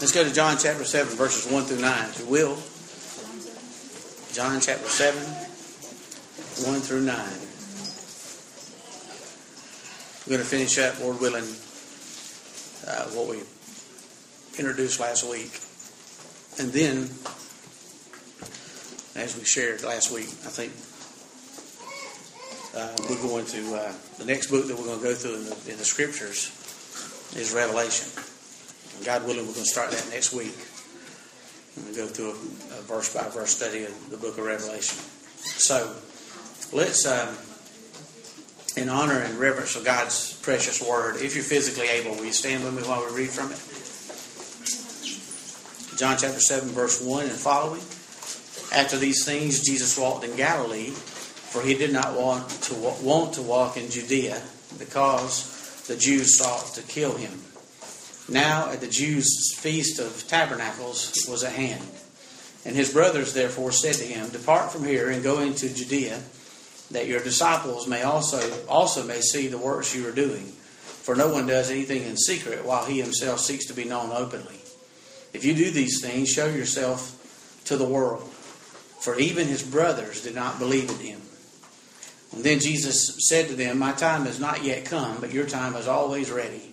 Let's go to John chapter 7, verses 1 through 9, if you will. John chapter 7, 1 through 9. We're going to finish up, Lord willing, uh, what we introduced last week. And then, as we shared last week, I think uh, we're going to, uh, the next book that we're going to go through in the, in the scriptures is Revelation. And God willing, we're going to start that next week. And we go through a, a verse by verse study of the book of Revelation. So, let's, um, in honor and reverence of God's precious word, if you're physically able, will you stand with me while we read from it? John chapter 7, verse 1 and following. After these things, Jesus walked in Galilee for he did not want to want to walk in Judea because the Jews sought to kill him. Now at the Jews' feast of tabernacles was at hand. And his brothers therefore said to him, Depart from here and go into Judea, that your disciples may also also may see the works you are doing. For no one does anything in secret while he himself seeks to be known openly. If you do these things, show yourself to the world. For even his brothers did not believe in him. And then Jesus said to them, My time has not yet come, but your time is always ready.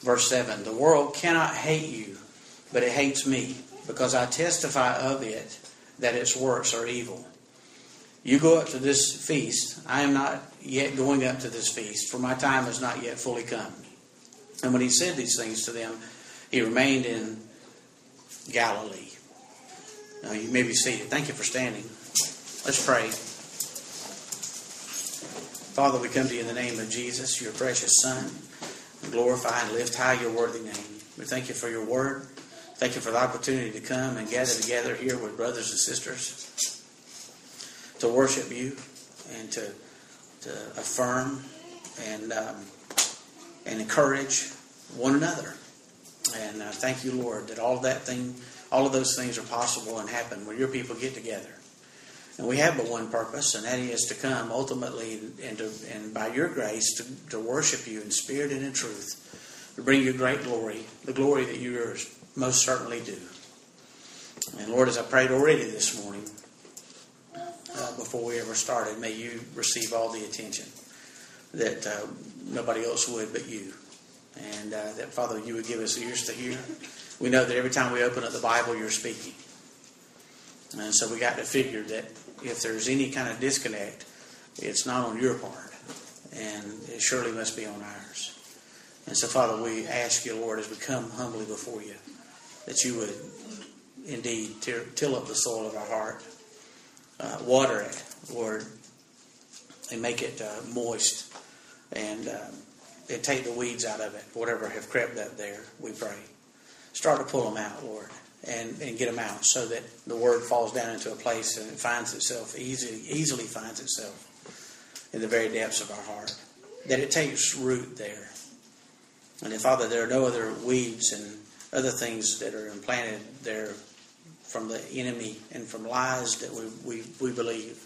Verse 7 The world cannot hate you, but it hates me, because I testify of it that its works are evil. You go up to this feast. I am not yet going up to this feast, for my time has not yet fully come. And when he said these things to them, he remained in Galilee. Now you may be seated. Thank you for standing. Let's pray. Father, we come to you in the name of Jesus, your precious Son. Glorify and lift high your worthy name. We thank you for your word. Thank you for the opportunity to come and gather together here with brothers and sisters to worship you and to, to affirm and, um, and encourage one another. And uh, thank you, Lord, that all that thing, all of those things are possible and happen when your people get together. And we have but one purpose, and that is to come ultimately and, to, and by your grace to, to worship you in spirit and in truth, to bring you great glory, the glory that you most certainly do. And Lord, as I prayed already this morning, uh, before we ever started, may you receive all the attention that uh, nobody else would but you. And uh, that, Father, you would give us ears to hear. We know that every time we open up the Bible, you're speaking. And so we got to figure that if there's any kind of disconnect, it's not on your part, and it surely must be on ours. And so, Father, we ask you, Lord, as we come humbly before you, that you would indeed till up the soil of our heart, uh, water it, Lord, and make it uh, moist, and, uh, and take the weeds out of it, whatever have crept up there, we pray. Start to pull them out, Lord and, and get them out so that the word falls down into a place and it finds itself easily easily finds itself in the very depths of our heart. That it takes root there. And then, Father, there are no other weeds and other things that are implanted there from the enemy and from lies that we, we, we believe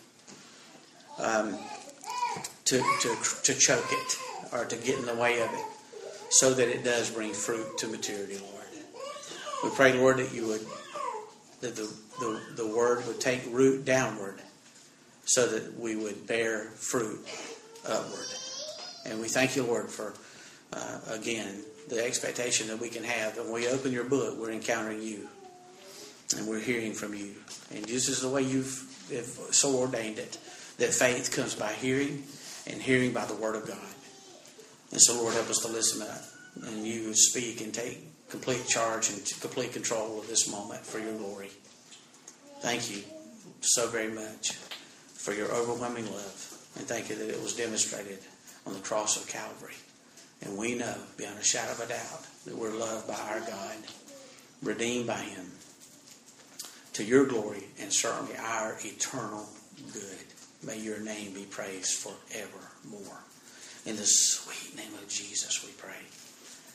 um, to, to, to choke it or to get in the way of it so that it does bring fruit to maturity, Lord. We pray, Lord, that you would, that the, the, the word would take root downward so that we would bear fruit upward. And we thank you, Lord, for, uh, again, the expectation that we can have when we open your book, we're encountering you and we're hearing from you. And this is the way you've so ordained it that faith comes by hearing and hearing by the word of God. And so, Lord, help us to listen up and you speak and take complete charge and complete control of this moment for your glory. Thank you so very much for your overwhelming love. And thank you that it was demonstrated on the cross of Calvary. And we know, beyond a shadow of a doubt, that we're loved by our God, redeemed by Him, to your glory and certainly our eternal good. May your name be praised forevermore. In the sweet name of Jesus, we pray.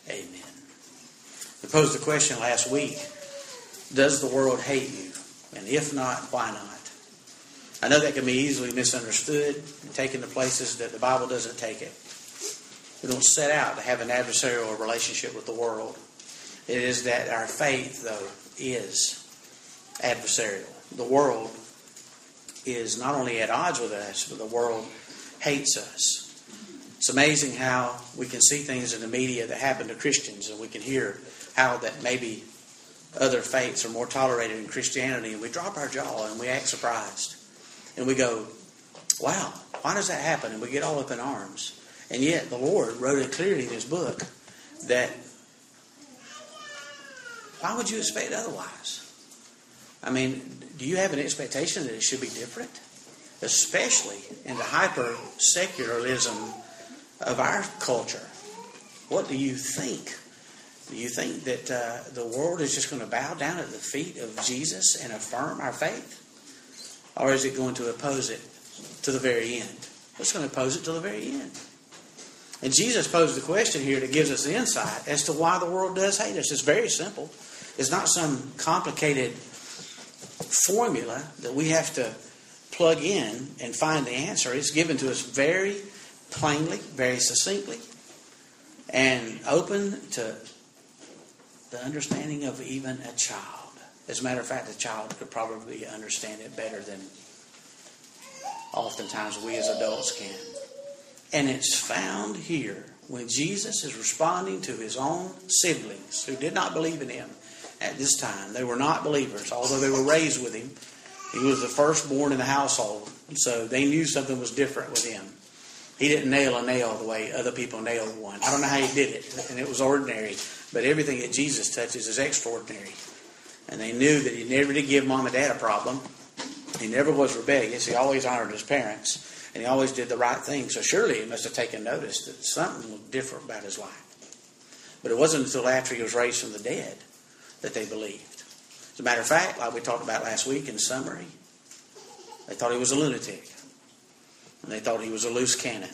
Amen. We posed the question last week Does the world hate you? And if not, why not? I know that can be easily misunderstood and taken to places that the Bible doesn't take it. We don't set out to have an adversarial relationship with the world. It is that our faith, though, is adversarial. The world is not only at odds with us, but the world hates us. It's amazing how we can see things in the media that happen to Christians, and we can hear how that maybe other faiths are more tolerated in Christianity, and we drop our jaw and we act surprised. And we go, wow, why does that happen? And we get all up in arms. And yet the Lord wrote it clearly in His book that why would you expect otherwise? I mean, do you have an expectation that it should be different? Especially in the hyper secularism of our culture. What do you think? Do you think that uh, the world is just going to bow down at the feet of Jesus and affirm our faith? Or is it going to oppose it to the very end? It's going to oppose it to the very end. And Jesus posed the question here that gives us the insight as to why the world does hate us. It's very simple. It's not some complicated formula that we have to plug in and find the answer. It's given to us very plainly, very succinctly, and open to the understanding of even a child. As a matter of fact, a child could probably understand it better than oftentimes we as adults can. And it's found here when Jesus is responding to his own siblings who did not believe in him at this time. They were not believers, although they were raised with him. He was the firstborn in the household, so they knew something was different with him. He didn't nail a nail the way other people nailed one. I don't know how he did it, and it was ordinary. But everything that Jesus touches is extraordinary. And they knew that he never did give mom and dad a problem. He never was rebellious. He always honored his parents. And he always did the right thing. So surely he must have taken notice that something was different about his life. But it wasn't until after he was raised from the dead that they believed. As a matter of fact, like we talked about last week in summary, they thought he was a lunatic. And they thought he was a loose cannon.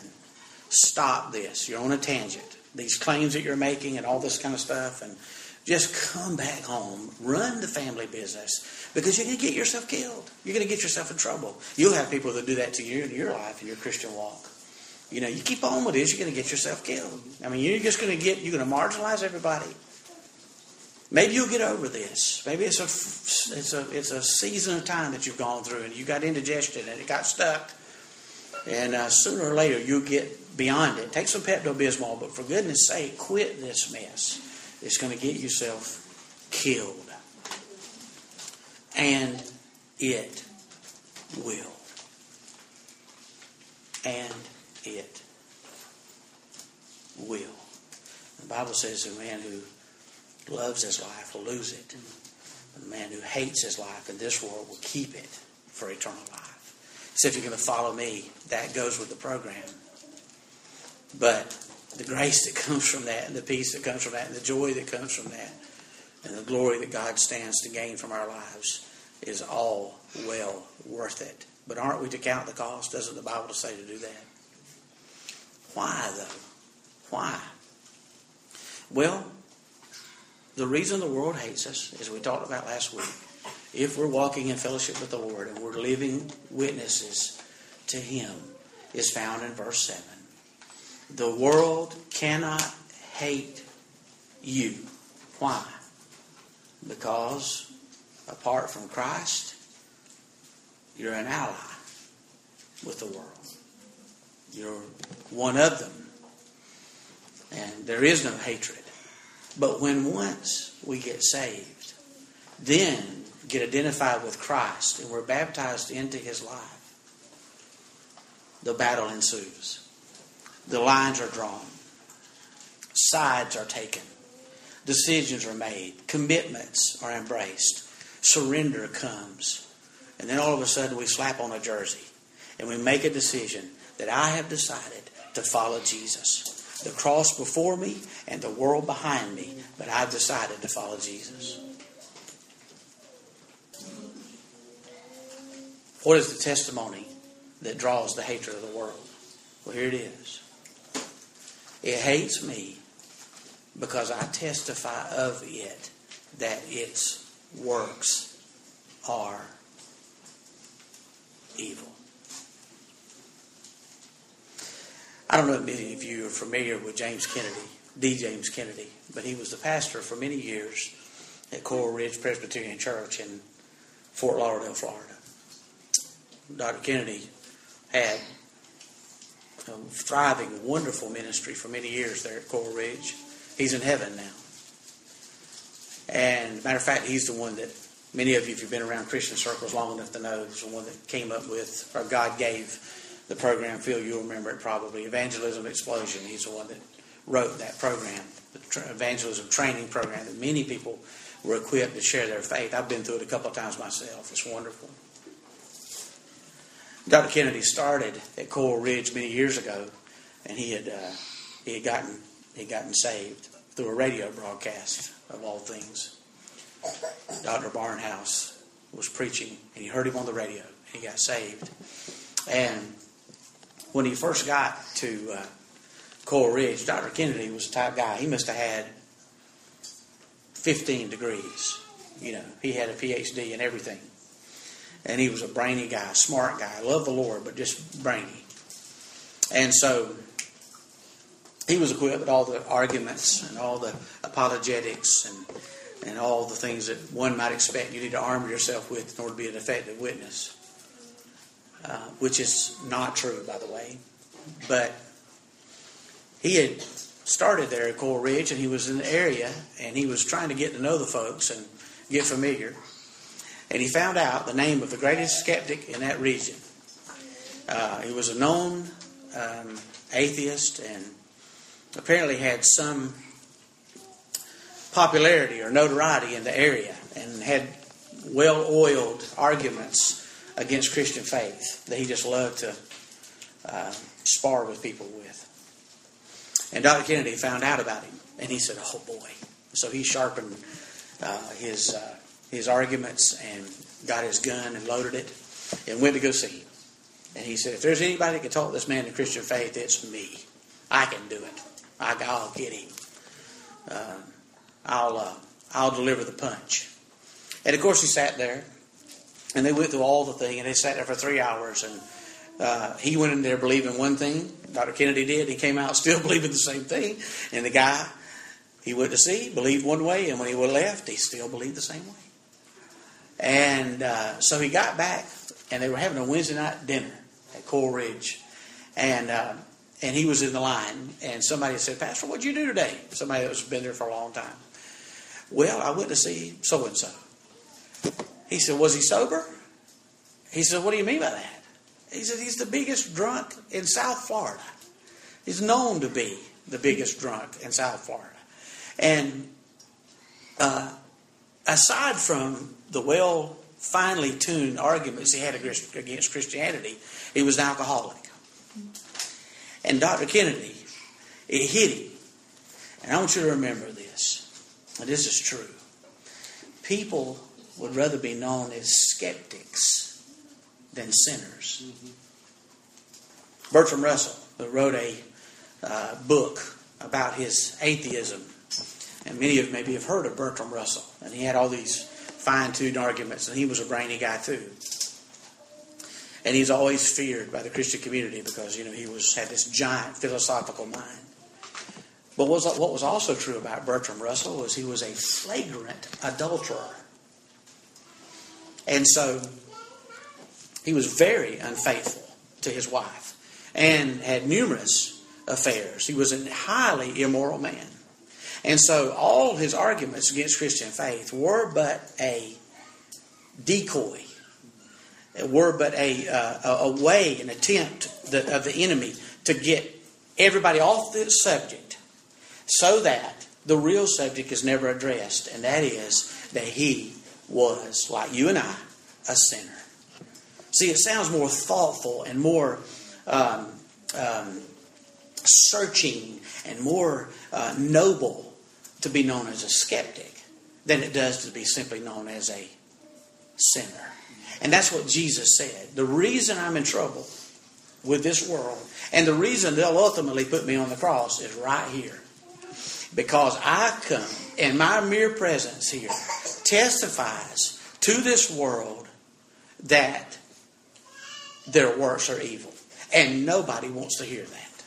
Stop this. You're on a tangent. These claims that you're making and all this kind of stuff. And just come back home. Run the family business. Because you're going to get yourself killed. You're going to get yourself in trouble. You'll have people that do that to you in your life, in your Christian walk. You know, you keep on with this, you're going to get yourself killed. I mean, you're just going to get, you're going to marginalize everybody. Maybe you'll get over this. Maybe it's a, it's a, it's a season of time that you've gone through and you got indigestion and it got stuck and uh, sooner or later, you'll get beyond it. Take some Pepto Bismol, but for goodness sake, quit this mess. It's going to get yourself killed. And it will. And it will. The Bible says a man who loves his life will lose it. But a man who hates his life in this world will keep it for eternal life. So if you're going to follow me, that goes with the program. But the grace that comes from that, and the peace that comes from that, and the joy that comes from that, and the glory that God stands to gain from our lives is all well worth it. But aren't we to count the cost? Doesn't the Bible say to do that? Why, though? Why? Well, the reason the world hates us, as we talked about last week, if we're walking in fellowship with the Lord and we're living witnesses to Him, is found in verse 7. The world cannot hate you. Why? Because apart from Christ, you're an ally with the world. You're one of them. And there is no hatred. But when once we get saved, then get identified with Christ and we're baptized into his life, the battle ensues. The lines are drawn, sides are taken, decisions are made, commitments are embraced, surrender comes. And then all of a sudden we slap on a jersey and we make a decision that I have decided to follow Jesus. The cross before me and the world behind me, but I've decided to follow Jesus. What is the testimony that draws the hatred of the world? Well, here it is. It hates me because I testify of it that its works are evil. I don't know if many of you are familiar with James Kennedy, D. James Kennedy, but he was the pastor for many years at Coral Ridge Presbyterian Church in Fort Lauderdale, Florida. Dr. Kennedy had a thriving, wonderful ministry for many years there at Coral Ridge. He's in heaven now. And matter of fact, he's the one that many of you, if you've been around Christian circles long enough to know, is the one that came up with, or God gave the program. Phil, you'll remember it probably. Evangelism Explosion. He's the one that wrote that program, the evangelism training program that many people were equipped to share their faith. I've been through it a couple of times myself. It's wonderful. Dr. Kennedy started at Coral Ridge many years ago, and he had uh, he had gotten he had gotten saved through a radio broadcast of all things. Dr. Barnhouse was preaching, and he heard him on the radio. And he got saved, and when he first got to uh, Coral Ridge, Dr. Kennedy was the type guy. He must have had 15 degrees. You know, he had a PhD and everything. And he was a brainy guy, smart guy, loved the Lord, but just brainy. And so he was equipped with all the arguments and all the apologetics and, and all the things that one might expect you need to arm yourself with in order to be an effective witness. Uh, which is not true, by the way. But he had started there at Coral Ridge, and he was in the area, and he was trying to get to know the folks and get familiar. And he found out the name of the greatest skeptic in that region. Uh, he was a known um, atheist and apparently had some popularity or notoriety in the area and had well oiled arguments against Christian faith that he just loved to uh, spar with people with. And Dr. Kennedy found out about him, and he said, "Oh boy!" So he sharpened uh, his uh, his arguments and got his gun and loaded it, and went to go see him. And he said, "If there's anybody that can talk this man to Christian faith, it's me. I can do it. I, will get him. Uh, I'll uh, I'll deliver the punch." And of course, he sat there and they went through all the thing, and they sat there for three hours. And uh, he went in there believing one thing. Dr. Kennedy did. He came out still believing the same thing. And the guy he went to see believed one way, and when he left, he still believed the same way. And uh, so he got back, and they were having a Wednesday night dinner at Coral Ridge, and uh, and he was in the line, and somebody said, "Pastor, what'd you do today?" Somebody that's been there for a long time. Well, I went to see so and so. He said, Was he sober? He said, What do you mean by that? He said, He's the biggest drunk in South Florida. He's known to be the biggest drunk in South Florida. And uh, aside from the well, finely tuned arguments he had against Christianity, he was an alcoholic. And Dr. Kennedy, it hit him. And I want you to remember this, and this is true. People would rather be known as skeptics than sinners. Bertrand Russell, who wrote a uh, book about his atheism, and many of you maybe have heard of Bertrand Russell, and he had all these fine-tuned arguments, and he was a brainy guy too. And he's always feared by the Christian community because you know he was had this giant philosophical mind. But what was, what was also true about Bertrand Russell was he was a flagrant adulterer. And so he was very unfaithful to his wife and had numerous affairs. He was a highly immoral man. And so all his arguments against Christian faith were but a decoy, were but a, uh, a way, an attempt of the enemy to get everybody off this subject so that the real subject is never addressed, and that is that he was, like you and I, a sinner. See, it sounds more thoughtful and more um, um, searching and more uh, noble to be known as a skeptic than it does to be simply known as a sinner. And that's what Jesus said. The reason I'm in trouble with this world and the reason they'll ultimately put me on the cross is right here. Because I come and my mere presence here testifies to this world that their works are evil. And nobody wants to hear that.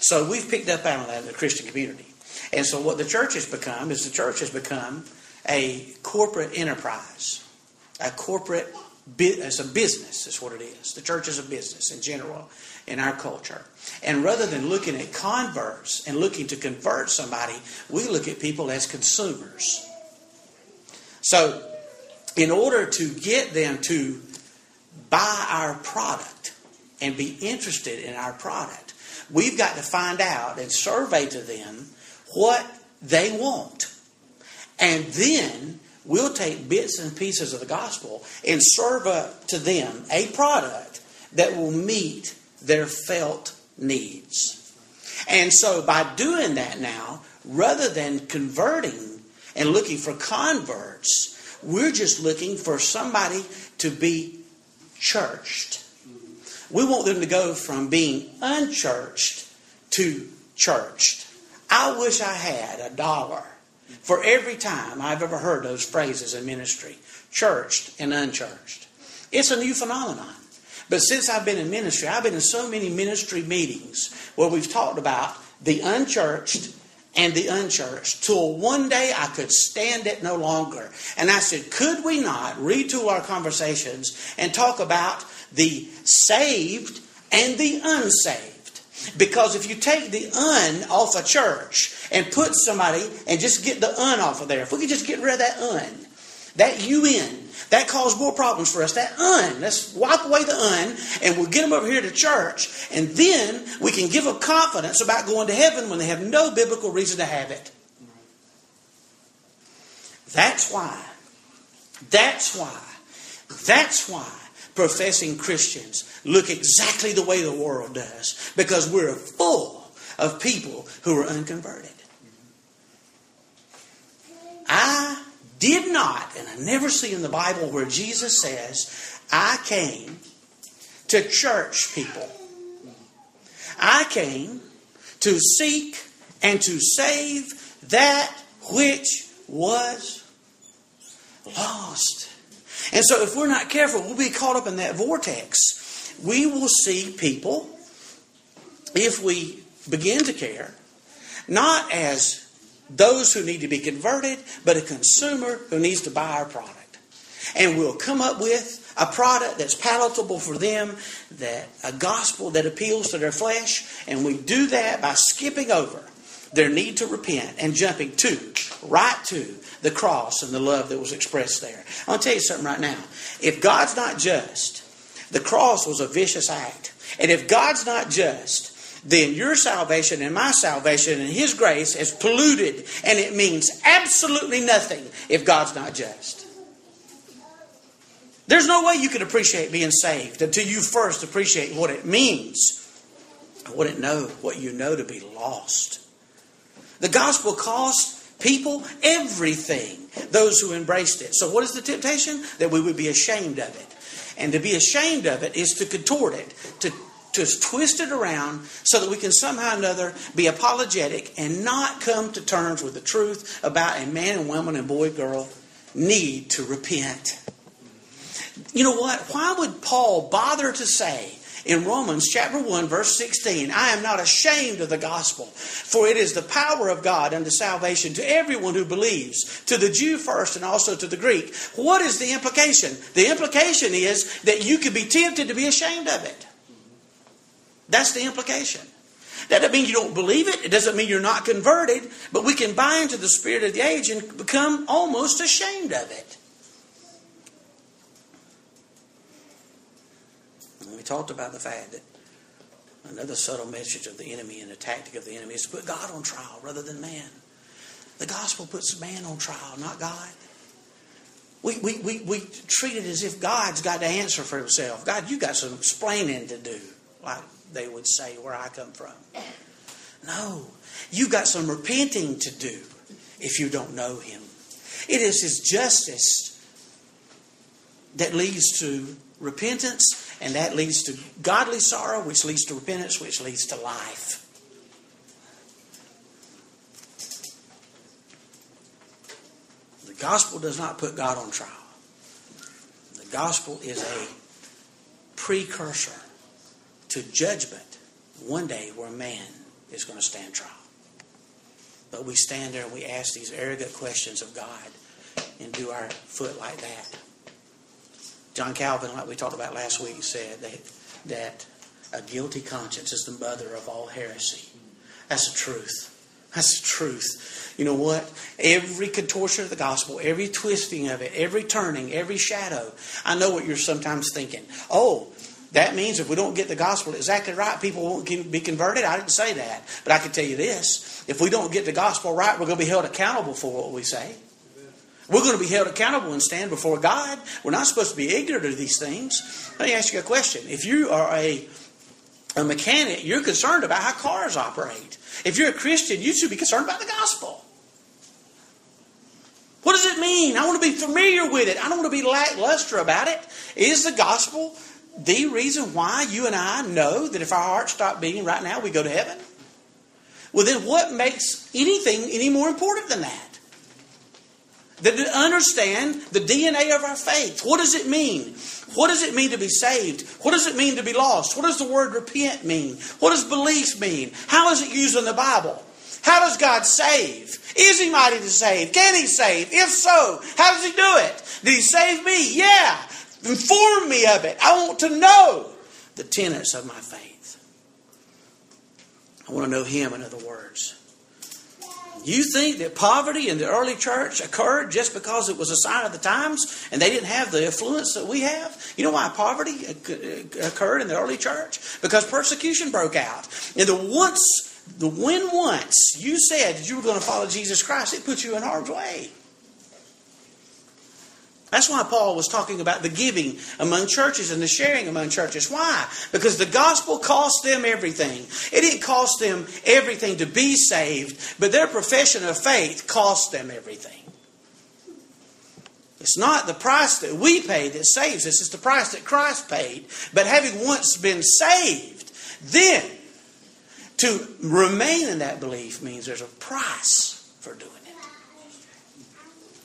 So we've picked up on that in the Christian community. And so what the church has become is the church has become a corporate enterprise, a corporate it's a business is what it is. The church is a business in general in our culture. And rather than looking at converts and looking to convert somebody, we look at people as consumers. So, in order to get them to buy our product and be interested in our product, we've got to find out and survey to them what they want. And then we'll take bits and pieces of the gospel and serve up to them a product that will meet their felt needs. And so by doing that now, rather than converting and looking for converts, we're just looking for somebody to be churched. We want them to go from being unchurched to churched. I wish I had a dollar for every time I've ever heard those phrases in ministry churched and unchurched. It's a new phenomenon. But since I've been in ministry, I've been in so many ministry meetings where we've talked about the unchurched and the unchurched till one day I could stand it no longer. And I said, could we not retool our conversations and talk about the saved and the unsaved? Because if you take the un off a church and put somebody and just get the un off of there, if we could just get rid of that un, that un, that caused more problems for us. That un, let's wipe away the un and we'll get them over here to church, and then we can give them confidence about going to heaven when they have no biblical reason to have it. That's why. That's why. That's why professing Christians look exactly the way the world does because we're full of people who are unconverted. I did not, and I never see in the Bible where Jesus says, I came to church people. I came to seek and to save that which was lost. And so, if we're not careful, we'll be caught up in that vortex. We will see people, if we begin to care, not as those who need to be converted, but a consumer who needs to buy our product. And we'll come up with a product that's palatable for them, that a gospel that appeals to their flesh, and we do that by skipping over their need to repent and jumping to, right to, the cross and the love that was expressed there. I'll tell you something right now. If God's not just, the cross was a vicious act. And if God's not just, then your salvation and my salvation and His grace is polluted and it means absolutely nothing if God's not just. There's no way you can appreciate being saved until you first appreciate what it means, I wouldn't know, what you know to be lost. The gospel cost people everything, those who embraced it. So, what is the temptation? That we would be ashamed of it. And to be ashamed of it is to contort it, to, to twist it around so that we can somehow or another be apologetic and not come to terms with the truth about a man and woman and boy girl need to repent. You know what? Why would Paul bother to say in Romans chapter 1 verse 16, I am not ashamed of the gospel, for it is the power of God unto salvation to everyone who believes, to the Jew first and also to the Greek. What is the implication? The implication is that you could be tempted to be ashamed of it. That's the implication. That doesn't mean you don't believe it. It doesn't mean you're not converted. But we can buy into the spirit of the age and become almost ashamed of it. We talked about the fact that another subtle message of the enemy and a tactic of the enemy is to put God on trial rather than man. The gospel puts man on trial, not God. We, we, we, we treat it as if God's got to answer for himself. God, you got some explaining to do, like they would say where I come from. No, you got some repenting to do if you don't know him. It is his justice that leads to repentance and that leads to godly sorrow, which leads to repentance, which leads to life. The gospel does not put God on trial. The gospel is a precursor to judgment one day where man is going to stand trial. But we stand there and we ask these arrogant questions of God and do our foot like that. John Calvin, like we talked about last week, said that, that a guilty conscience is the mother of all heresy. That's the truth. That's the truth. You know what? Every contortion of the gospel, every twisting of it, every turning, every shadow. I know what you're sometimes thinking. Oh, that means if we don't get the gospel exactly right, people won't be converted. I didn't say that. But I can tell you this if we don't get the gospel right, we're going to be held accountable for what we say. We're going to be held accountable and stand before God. We're not supposed to be ignorant of these things. Let me ask you a question. If you are a, a mechanic, you're concerned about how cars operate. If you're a Christian, you should be concerned about the gospel. What does it mean? I want to be familiar with it. I don't want to be lackluster about it. Is the gospel the reason why you and I know that if our hearts stop beating right now, we go to heaven? Well, then what makes anything any more important than that? That understand the DNA of our faith. What does it mean? What does it mean to be saved? What does it mean to be lost? What does the word repent mean? What does belief mean? How is it used in the Bible? How does God save? Is He mighty to save? Can He save? If so, how does He do it? Did He save me? Yeah. Inform me of it. I want to know the tenets of my faith. I want to know Him, in other words. You think that poverty in the early church occurred just because it was a sign of the times and they didn't have the affluence that we have? You know why poverty occurred in the early church? Because persecution broke out. And the once, the when once you said you were going to follow Jesus Christ, it put you in harm's way. That's why Paul was talking about the giving among churches and the sharing among churches. Why? Because the gospel cost them everything. It didn't cost them everything to be saved, but their profession of faith cost them everything. It's not the price that we pay that saves us, it's the price that Christ paid. But having once been saved, then to remain in that belief means there's a price for doing it.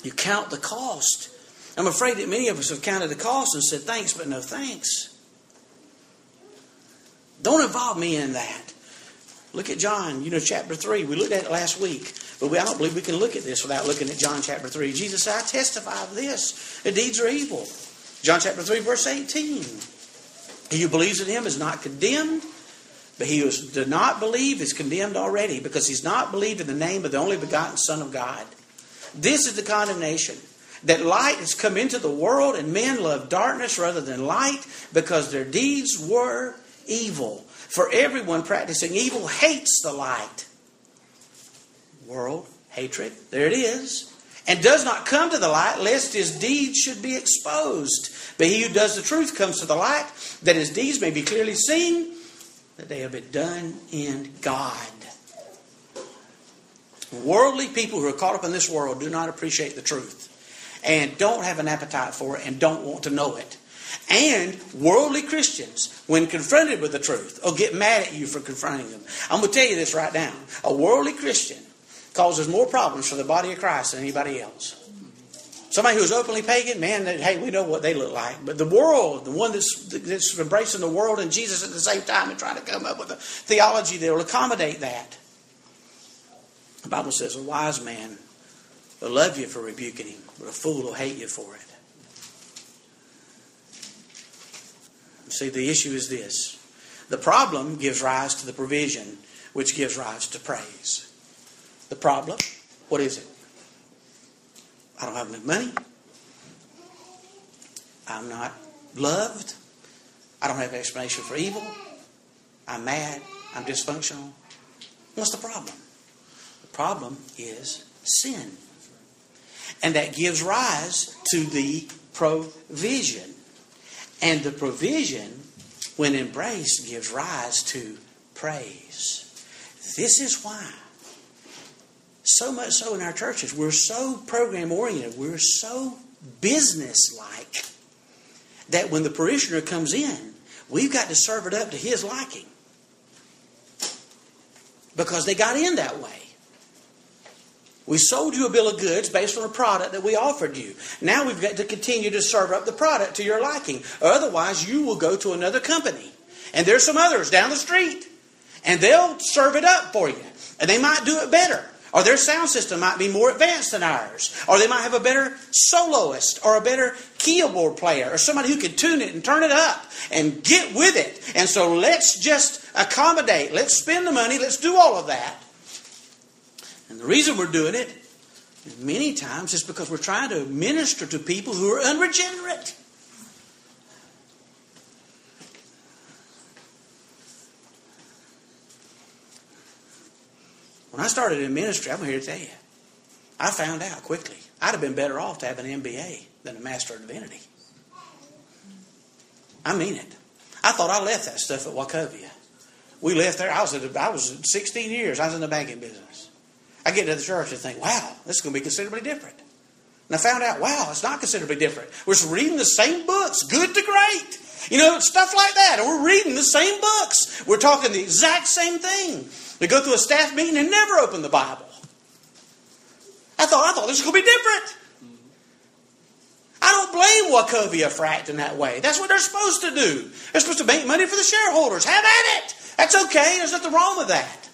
You count the cost I'm afraid that many of us have counted the cost and said thanks, but no thanks. Don't involve me in that. Look at John, you know, chapter 3. We looked at it last week, but we, I don't believe we can look at this without looking at John chapter 3. Jesus said, I testify of this. The deeds are evil. John chapter 3, verse 18. He who believes in him is not condemned, but he who does not believe is condemned already because he's not believed in the name of the only begotten Son of God. This is the condemnation that light has come into the world and men love darkness rather than light because their deeds were evil. For everyone practicing evil hates the light. World, hatred, there it is. And does not come to the light lest his deeds should be exposed. But he who does the truth comes to the light that his deeds may be clearly seen that they have been done in God. Worldly people who are caught up in this world do not appreciate the truth and don't have an appetite for it and don't want to know it. And worldly Christians, when confronted with the truth, will get mad at you for confronting them. I'm going to tell you this right now. A worldly Christian causes more problems for the body of Christ than anybody else. Somebody who's openly pagan, man, hey, we know what they look like. But the world, the one that's, that's embracing the world and Jesus at the same time and trying to come up with a theology that will accommodate that. The Bible says a wise man will love you for rebuking him, but a fool will hate you for it. See, the issue is this the problem gives rise to the provision, which gives rise to praise. The problem, what is it? I don't have enough money. I'm not loved. I don't have an explanation for evil. I'm mad. I'm dysfunctional. What's the problem? The problem is sin. And that gives rise to the provision. And the provision, when embraced, gives rise to praise. This is why, so much so in our churches, we're so program oriented, we're so business like, that when the parishioner comes in, we've got to serve it up to his liking. Because they got in that way. We sold you a bill of goods based on a product that we offered you. Now we've got to continue to serve up the product to your liking. Otherwise, you will go to another company. And there's some others down the street. And they'll serve it up for you. And they might do it better. Or their sound system might be more advanced than ours. Or they might have a better soloist or a better keyboard player or somebody who can tune it and turn it up and get with it. And so let's just accommodate. Let's spend the money. Let's do all of that. And the reason we're doing it many times is because we're trying to minister to people who are unregenerate. When I started in ministry, I'm here to tell you, I found out quickly I'd have been better off to have an MBA than a Master of Divinity. I mean it. I thought I left that stuff at Wachovia. We left there. I was at, I was 16 years. I was in the banking business. I get to the church and think, wow, this is going to be considerably different. And I found out, wow, it's not considerably different. We're reading the same books, good to great. You know, stuff like that. And we're reading the same books. We're talking the exact same thing. We go through a staff meeting and never open the Bible. I thought, I thought this was going to be different. I don't blame Wachovia for acting that way. That's what they're supposed to do. They're supposed to make money for the shareholders. Have at it. That's okay. There's nothing wrong with that.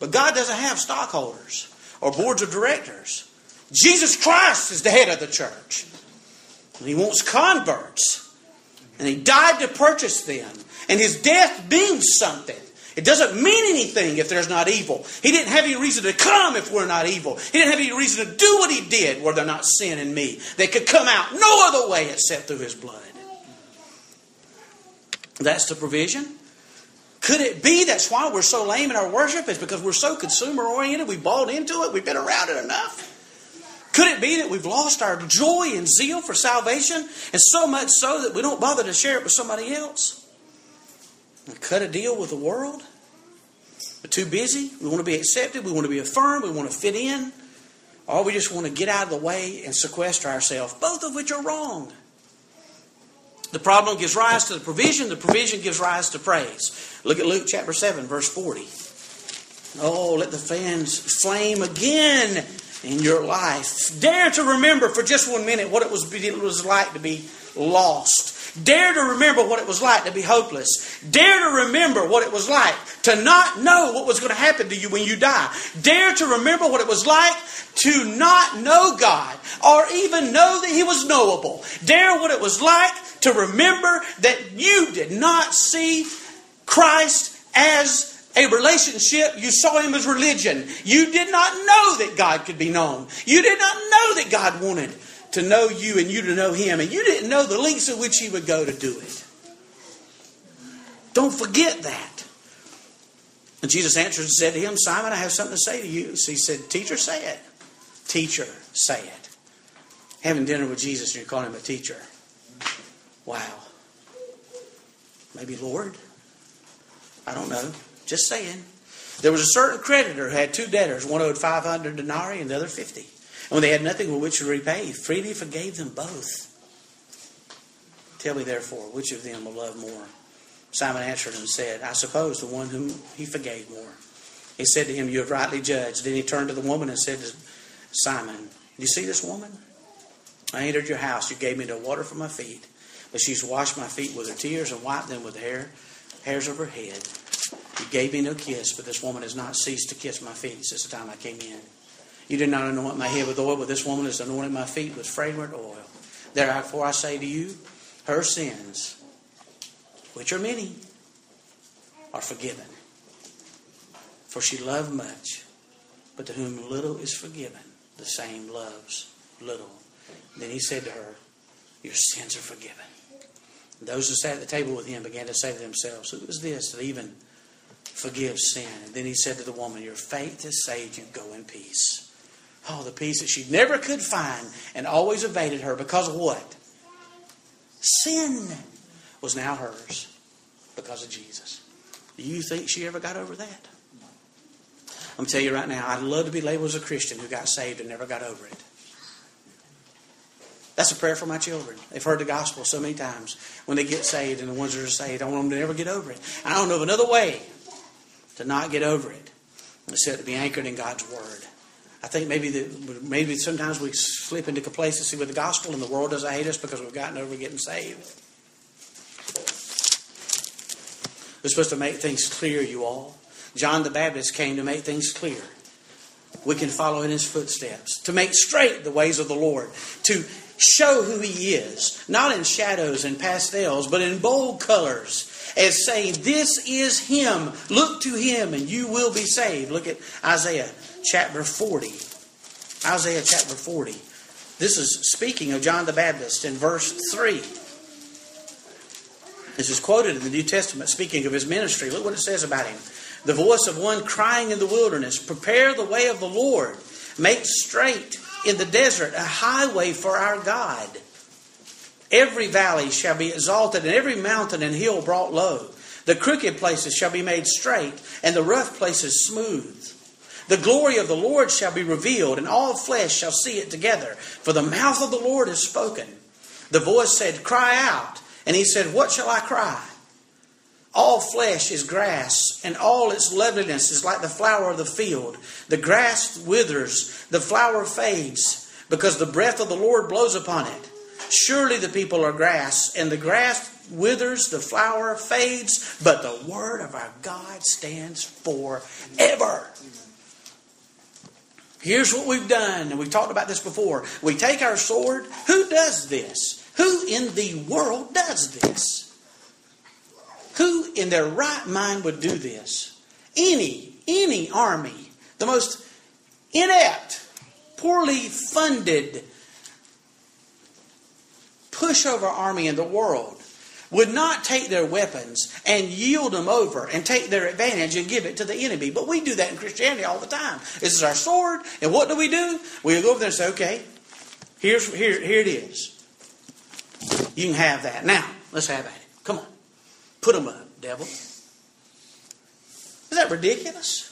But God doesn't have stockholders or boards of directors. Jesus Christ is the head of the church. And he wants converts. And he died to purchase them. And his death means something. It doesn't mean anything if there's not evil. He didn't have any reason to come if we're not evil. He didn't have any reason to do what he did were there not sin in me. They could come out no other way except through his blood. That's the provision. Could it be that's why we're so lame in our worship? Is because we're so consumer oriented, we bought into it, we've been around it enough? Could it be that we've lost our joy and zeal for salvation, and so much so that we don't bother to share it with somebody else? We cut a deal with the world. We're too busy. We want to be accepted. We want to be affirmed. We want to fit in. Or we just want to get out of the way and sequester ourselves, both of which are wrong. The problem gives rise to the provision, the provision gives rise to praise. Look at Luke chapter 7, verse 40. Oh, let the fans flame again in your life. Dare to remember for just one minute what it was, it was like to be lost Dare to remember what it was like to be hopeless. Dare to remember what it was like to not know what was going to happen to you when you die. Dare to remember what it was like to not know God or even know that He was knowable. Dare what it was like to remember that you did not see Christ as a relationship, you saw him as religion. You did not know that God could be known. You did not know that God wanted to know you and you to know him, and you didn't know the lengths at which he would go to do it. Don't forget that. And Jesus answered and said to him, Simon, I have something to say to you. So he said, Teacher, say it. Teacher, say it. Having dinner with Jesus and you're calling him a teacher. Wow. Maybe Lord? I don't know. Just saying. There was a certain creditor who had two debtors. One owed 500 denarii and the other 50. When they had nothing with which to repay, freely forgave them both. Tell me, therefore, which of them will love more? Simon answered and said, I suppose the one whom he forgave more. He said to him, You have rightly judged. Then he turned to the woman and said to Simon, Do you see this woman? I entered your house. You gave me no water for my feet, but she's washed my feet with her tears and wiped them with the hair, hairs of her head. You gave me no kiss, but this woman has not ceased to kiss my feet since the time I came in. You did not anoint my head with oil, but this woman has anointed my feet with fragrant oil. Therefore I say to you, her sins, which are many, are forgiven. For she loved much, but to whom little is forgiven, the same loves little. Then he said to her, Your sins are forgiven. And those who sat at the table with him began to say to themselves, Who is this that even forgives sin? And then he said to the woman, Your faith has saved you. Go in peace. Oh, the peace that she never could find and always evaded her because of what? Sin was now hers because of Jesus. Do you think she ever got over that? I'm tell you right now, I'd love to be labeled as a Christian who got saved and never got over it. That's a prayer for my children. They've heard the gospel so many times. When they get saved and the ones that are saved, I want them to never get over it. I don't know of another way to not get over it except to be anchored in God's Word. I think maybe the, maybe sometimes we slip into complacency with the gospel, and the world doesn't hate us because we've gotten over getting saved. We're supposed to make things clear, you all. John the Baptist came to make things clear. We can follow in his footsteps, to make straight the ways of the Lord, to show who he is, not in shadows and pastels, but in bold colors, as saying, This is him. Look to him and you will be saved. Look at Isaiah chapter 40. Isaiah chapter 40. This is speaking of John the Baptist in verse 3. This is quoted in the New Testament speaking of his ministry. Look what it says about him. The voice of one crying in the wilderness, Prepare the way of the Lord, make straight in the desert a highway for our God. Every valley shall be exalted, and every mountain and hill brought low. The crooked places shall be made straight, and the rough places smooth. The glory of the Lord shall be revealed, and all flesh shall see it together. For the mouth of the Lord has spoken. The voice said, Cry out. And he said, What shall I cry? All flesh is grass, and all its loveliness is like the flower of the field. The grass withers, the flower fades, because the breath of the Lord blows upon it. Surely the people are grass, and the grass withers, the flower fades, but the word of our God stands forever. Here's what we've done, and we've talked about this before. We take our sword. Who does this? Who in the world does this? Who in their right mind would do this? Any, any army, the most inept, poorly funded pushover army in the world would not take their weapons and yield them over and take their advantage and give it to the enemy. But we do that in Christianity all the time. This is our sword, and what do we do? We go over there and say, okay, here's here, here it is. You can have that. Now, let's have at it. Come on. Put them up, devil. Is that ridiculous?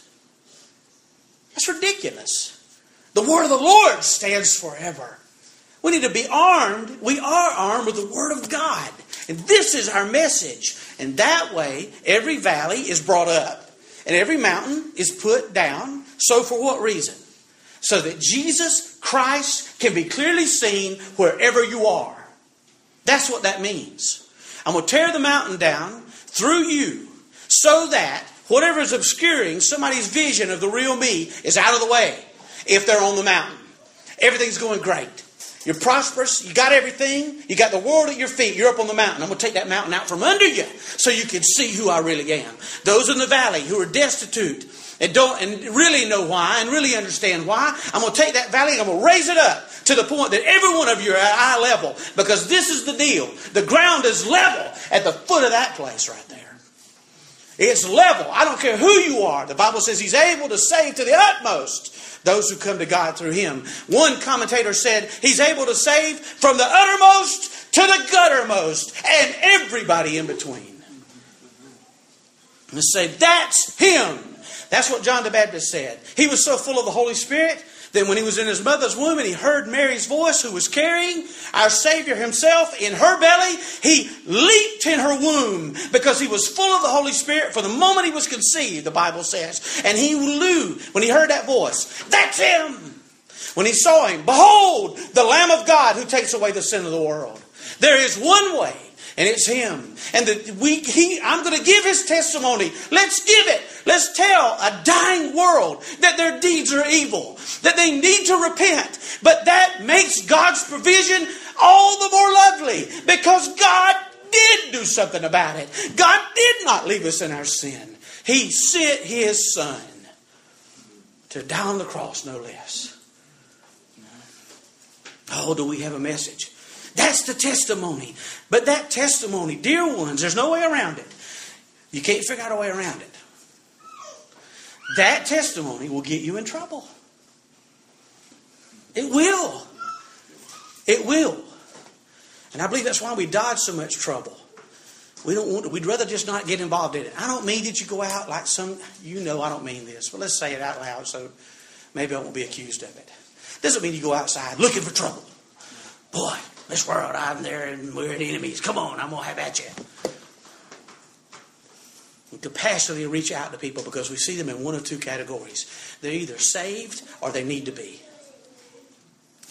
That's ridiculous. The word of the Lord stands forever. We need to be armed. We are armed with the word of God. And this is our message. And that way, every valley is brought up and every mountain is put down. So, for what reason? So that Jesus Christ can be clearly seen wherever you are. That's what that means. I'm going to tear the mountain down through you so that whatever is obscuring somebody's vision of the real me is out of the way if they're on the mountain. Everything's going great. You're prosperous. You got everything. You got the world at your feet. You're up on the mountain. I'm going to take that mountain out from under you so you can see who I really am. Those in the valley who are destitute and don't and really know why and really understand why, I'm going to take that valley and I'm going to raise it up to the point that every one of you are at eye level because this is the deal. The ground is level at the foot of that place right there. It's level. I don't care who you are. The Bible says He's able to save to the utmost those who come to God through Him. One commentator said He's able to save from the uttermost to the guttermost and everybody in between. Let's say, that's Him. That's what John the Baptist said. He was so full of the Holy Spirit then, when he was in his mother's womb and he heard Mary's voice, who was carrying our Savior himself in her belly, he leaped in her womb because he was full of the Holy Spirit for the moment he was conceived, the Bible says. And he knew when he heard that voice, that's him. When he saw him, behold, the Lamb of God who takes away the sin of the world. There is one way and it's him. And that we, he, I'm going to give his testimony. Let's give it. Let's tell a dying world that their deeds are evil, that they need to repent. But that makes God's provision all the more lovely because God did do something about it. God did not leave us in our sin. He sent his son to die on the cross, no less. Oh, do we have a message? That's the testimony. But that testimony, dear ones, there's no way around it. You can't figure out a way around it. That testimony will get you in trouble. It will. It will. And I believe that's why we dodge so much trouble. We don't want to, we'd rather just not get involved in it. I don't mean that you go out like some, you know I don't mean this, but let's say it out loud so maybe I won't be accused of it. Doesn't mean you go outside looking for trouble. Boy, this world, I'm there and we're enemies. Come on, I'm going to have at you. We compassionately reach out to people because we see them in one of two categories. They're either saved or they need to be.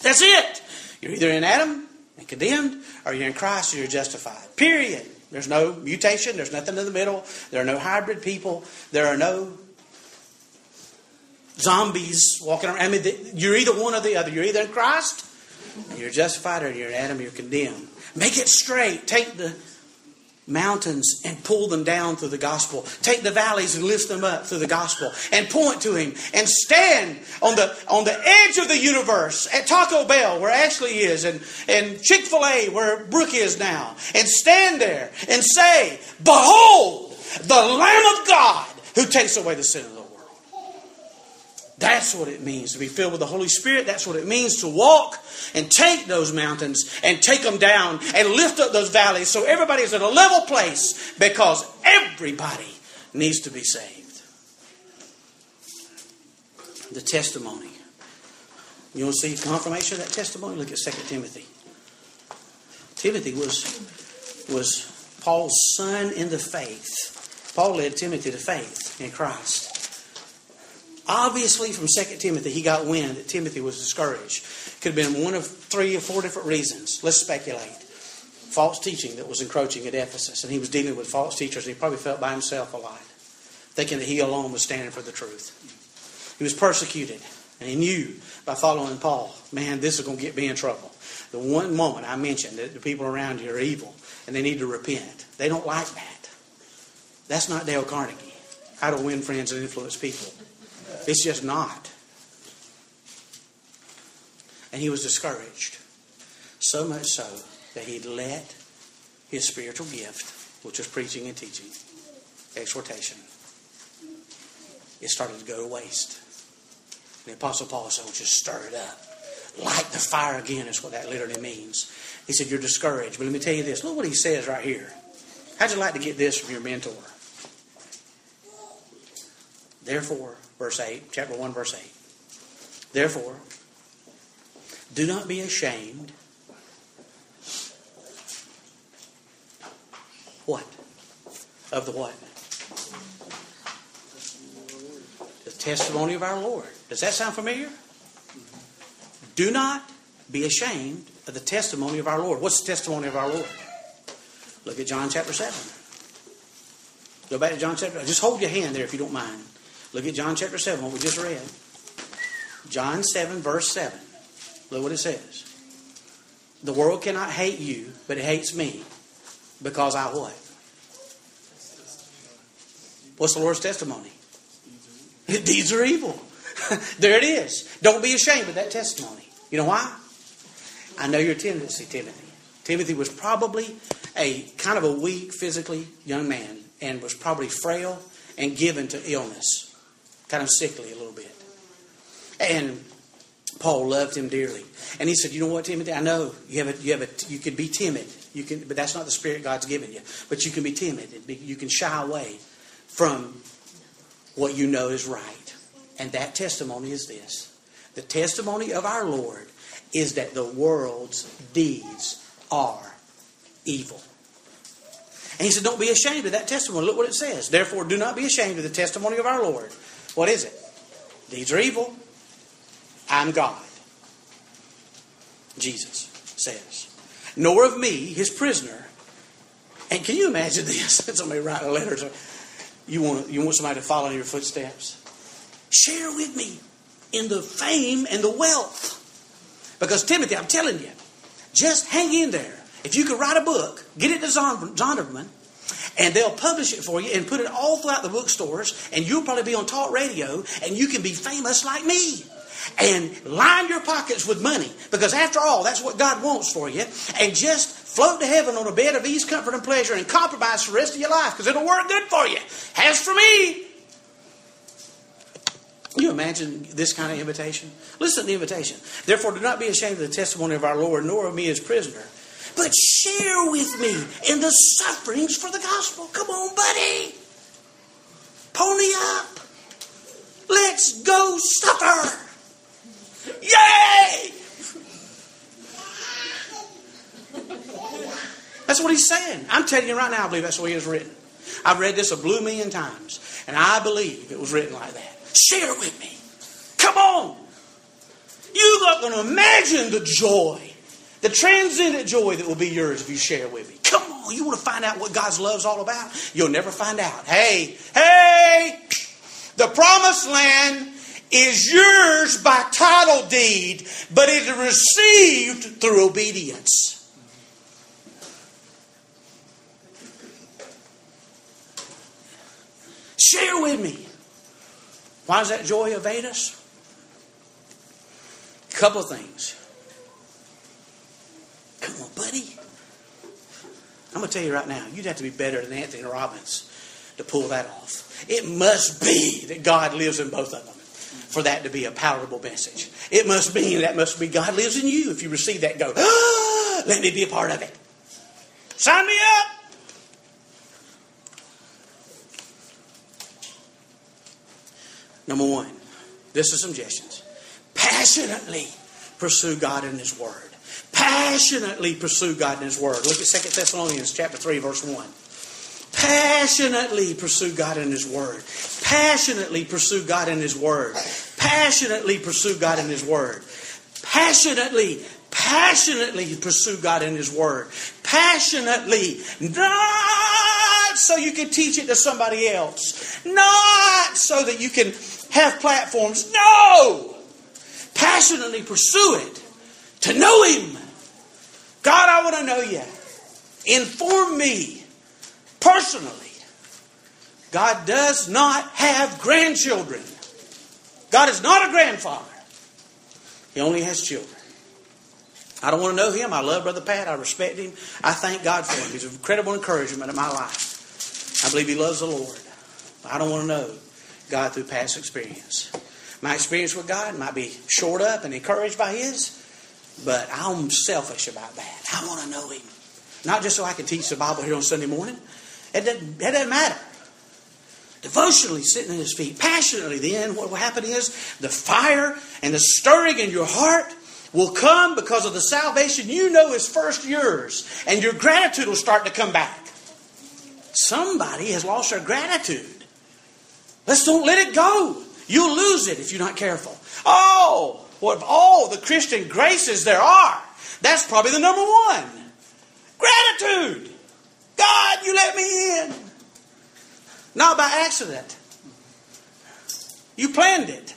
That's it. You're either in Adam and condemned, or you're in Christ and you're justified. Period. There's no mutation. There's nothing in the middle. There are no hybrid people. There are no zombies walking around. I mean, you're either one or the other. You're either in Christ, you're justified, or you're Adam, you're condemned. Make it straight. Take the mountains and pull them down through the gospel. Take the valleys and lift them up through the gospel. And point to him. And stand on the on the edge of the universe at Taco Bell where Ashley is and, and Chick-fil-A where Brooke is now. And stand there and say, Behold, the Lamb of God who takes away the sin of the. That's what it means to be filled with the Holy Spirit. That's what it means to walk and take those mountains and take them down and lift up those valleys so everybody is at a level place because everybody needs to be saved. The testimony. You want to see confirmation of that testimony? Look at 2 Timothy. Timothy was, was Paul's son in the faith. Paul led Timothy to faith in Christ. Obviously, from 2 Timothy, he got wind that Timothy was discouraged. Could have been one of three or four different reasons. Let's speculate. False teaching that was encroaching at Ephesus, and he was dealing with false teachers, and he probably felt by himself a lot, thinking that he alone was standing for the truth. He was persecuted, and he knew by following Paul, man, this is going to get me in trouble. The one moment I mentioned that the people around you are evil and they need to repent, they don't like that. That's not Dale Carnegie. How to win friends and influence people. It's just not. And he was discouraged. So much so that he'd let his spiritual gift, which was preaching and teaching, exhortation, it started to go to waste. The Apostle Paul said, just stir it up. Light the fire again is what that literally means. He said, You're discouraged. But let me tell you this. Look what he says right here. How'd you like to get this from your mentor? Therefore, verse 8, chapter 1, verse 8. Therefore, do not be ashamed. What? Of the what? The testimony of our Lord. Does that sound familiar? Do not be ashamed of the testimony of our Lord. What's the testimony of our Lord? Look at John chapter 7. Go back to John chapter. Just hold your hand there if you don't mind. Look at John chapter 7, what we just read. John 7, verse 7. Look what it says. The world cannot hate you, but it hates me because I what? What's the Lord's testimony? Deeds are evil. there it is. Don't be ashamed of that testimony. You know why? I know your tendency, Timothy. Timothy was probably a kind of a weak physically young man and was probably frail and given to illness kind of sickly a little bit. And Paul loved him dearly. And he said, "You know what, Timothy? I know you have a, you have a, you can be timid. You can, but that's not the spirit God's given you. But you can be timid. You can shy away from what you know is right. And that testimony is this: the testimony of our Lord is that the world's deeds are evil. And he said, Don't be ashamed of that testimony. Look what it says. Therefore, do not be ashamed of the testimony of our Lord, what is it? These are evil. I'm God. Jesus says. Nor of me, his prisoner. And can you imagine this? somebody writing a letter to you want you want somebody to follow in your footsteps. Share with me in the fame and the wealth. Because Timothy, I'm telling you, just hang in there. If you could write a book, get it to Zondervan, and they'll publish it for you and put it all throughout the bookstores, and you'll probably be on talk radio, and you can be famous like me. And line your pockets with money, because after all, that's what God wants for you. And just float to heaven on a bed of ease, comfort, and pleasure, and compromise the rest of your life, because it'll work good for you. As for me. You imagine this kind of invitation? Listen to the invitation. Therefore, do not be ashamed of the testimony of our Lord, nor of me as prisoner but share with me in the sufferings for the gospel. Come on, buddy. Pony up. Let's go suffer. Yay! That's what he's saying. I'm telling you right now, I believe that's the way it was written. I've read this a blue million times, and I believe it was written like that. Share with me. Come on. You're not going to imagine the joy the transcendent joy that will be yours if you share with me. Come on, you want to find out what God's love's all about? You'll never find out. Hey, hey, the promised land is yours by title deed, but it is received through obedience. Share with me. Why does that joy evade us? A couple of things. Come on, buddy. I'm going to tell you right now, you'd have to be better than Anthony Robbins to pull that off. It must be that God lives in both of them for that to be a palatable message. It must be, that must be God lives in you. If you receive that, go, ah, let me be a part of it. Sign me up. Number one, this is suggestions. Passionately pursue God in His Word. Passionately pursue God in His Word. Look at 2 Thessalonians chapter 3, verse 1. Passionately pursue God in His Word. Passionately pursue God in His Word. Passionately pursue God in His Word. Passionately, passionately pursue God in His Word. Passionately, not so you can teach it to somebody else, not so that you can have platforms. No! Passionately pursue it to know Him. God, I want to know you. Inform me personally. God does not have grandchildren. God is not a grandfather. He only has children. I don't want to know him. I love Brother Pat. I respect him. I thank God for him. He's an incredible encouragement in my life. I believe he loves the Lord. I don't want to know God through Pat's experience. My experience with God might be shored up and encouraged by His, but I'm selfish about that. I want to know Him. Not just so I can teach the Bible here on Sunday morning. It doesn't, it doesn't matter. Devotionally sitting at His feet, passionately, then what will happen is the fire and the stirring in your heart will come because of the salvation you know is first yours, and your gratitude will start to come back. Somebody has lost their gratitude. Let's don't let it go. You'll lose it if you're not careful. Oh, of all the Christian graces there are, that's probably the number one. Gratitude. God, you let me in. Not by accident. You planned it.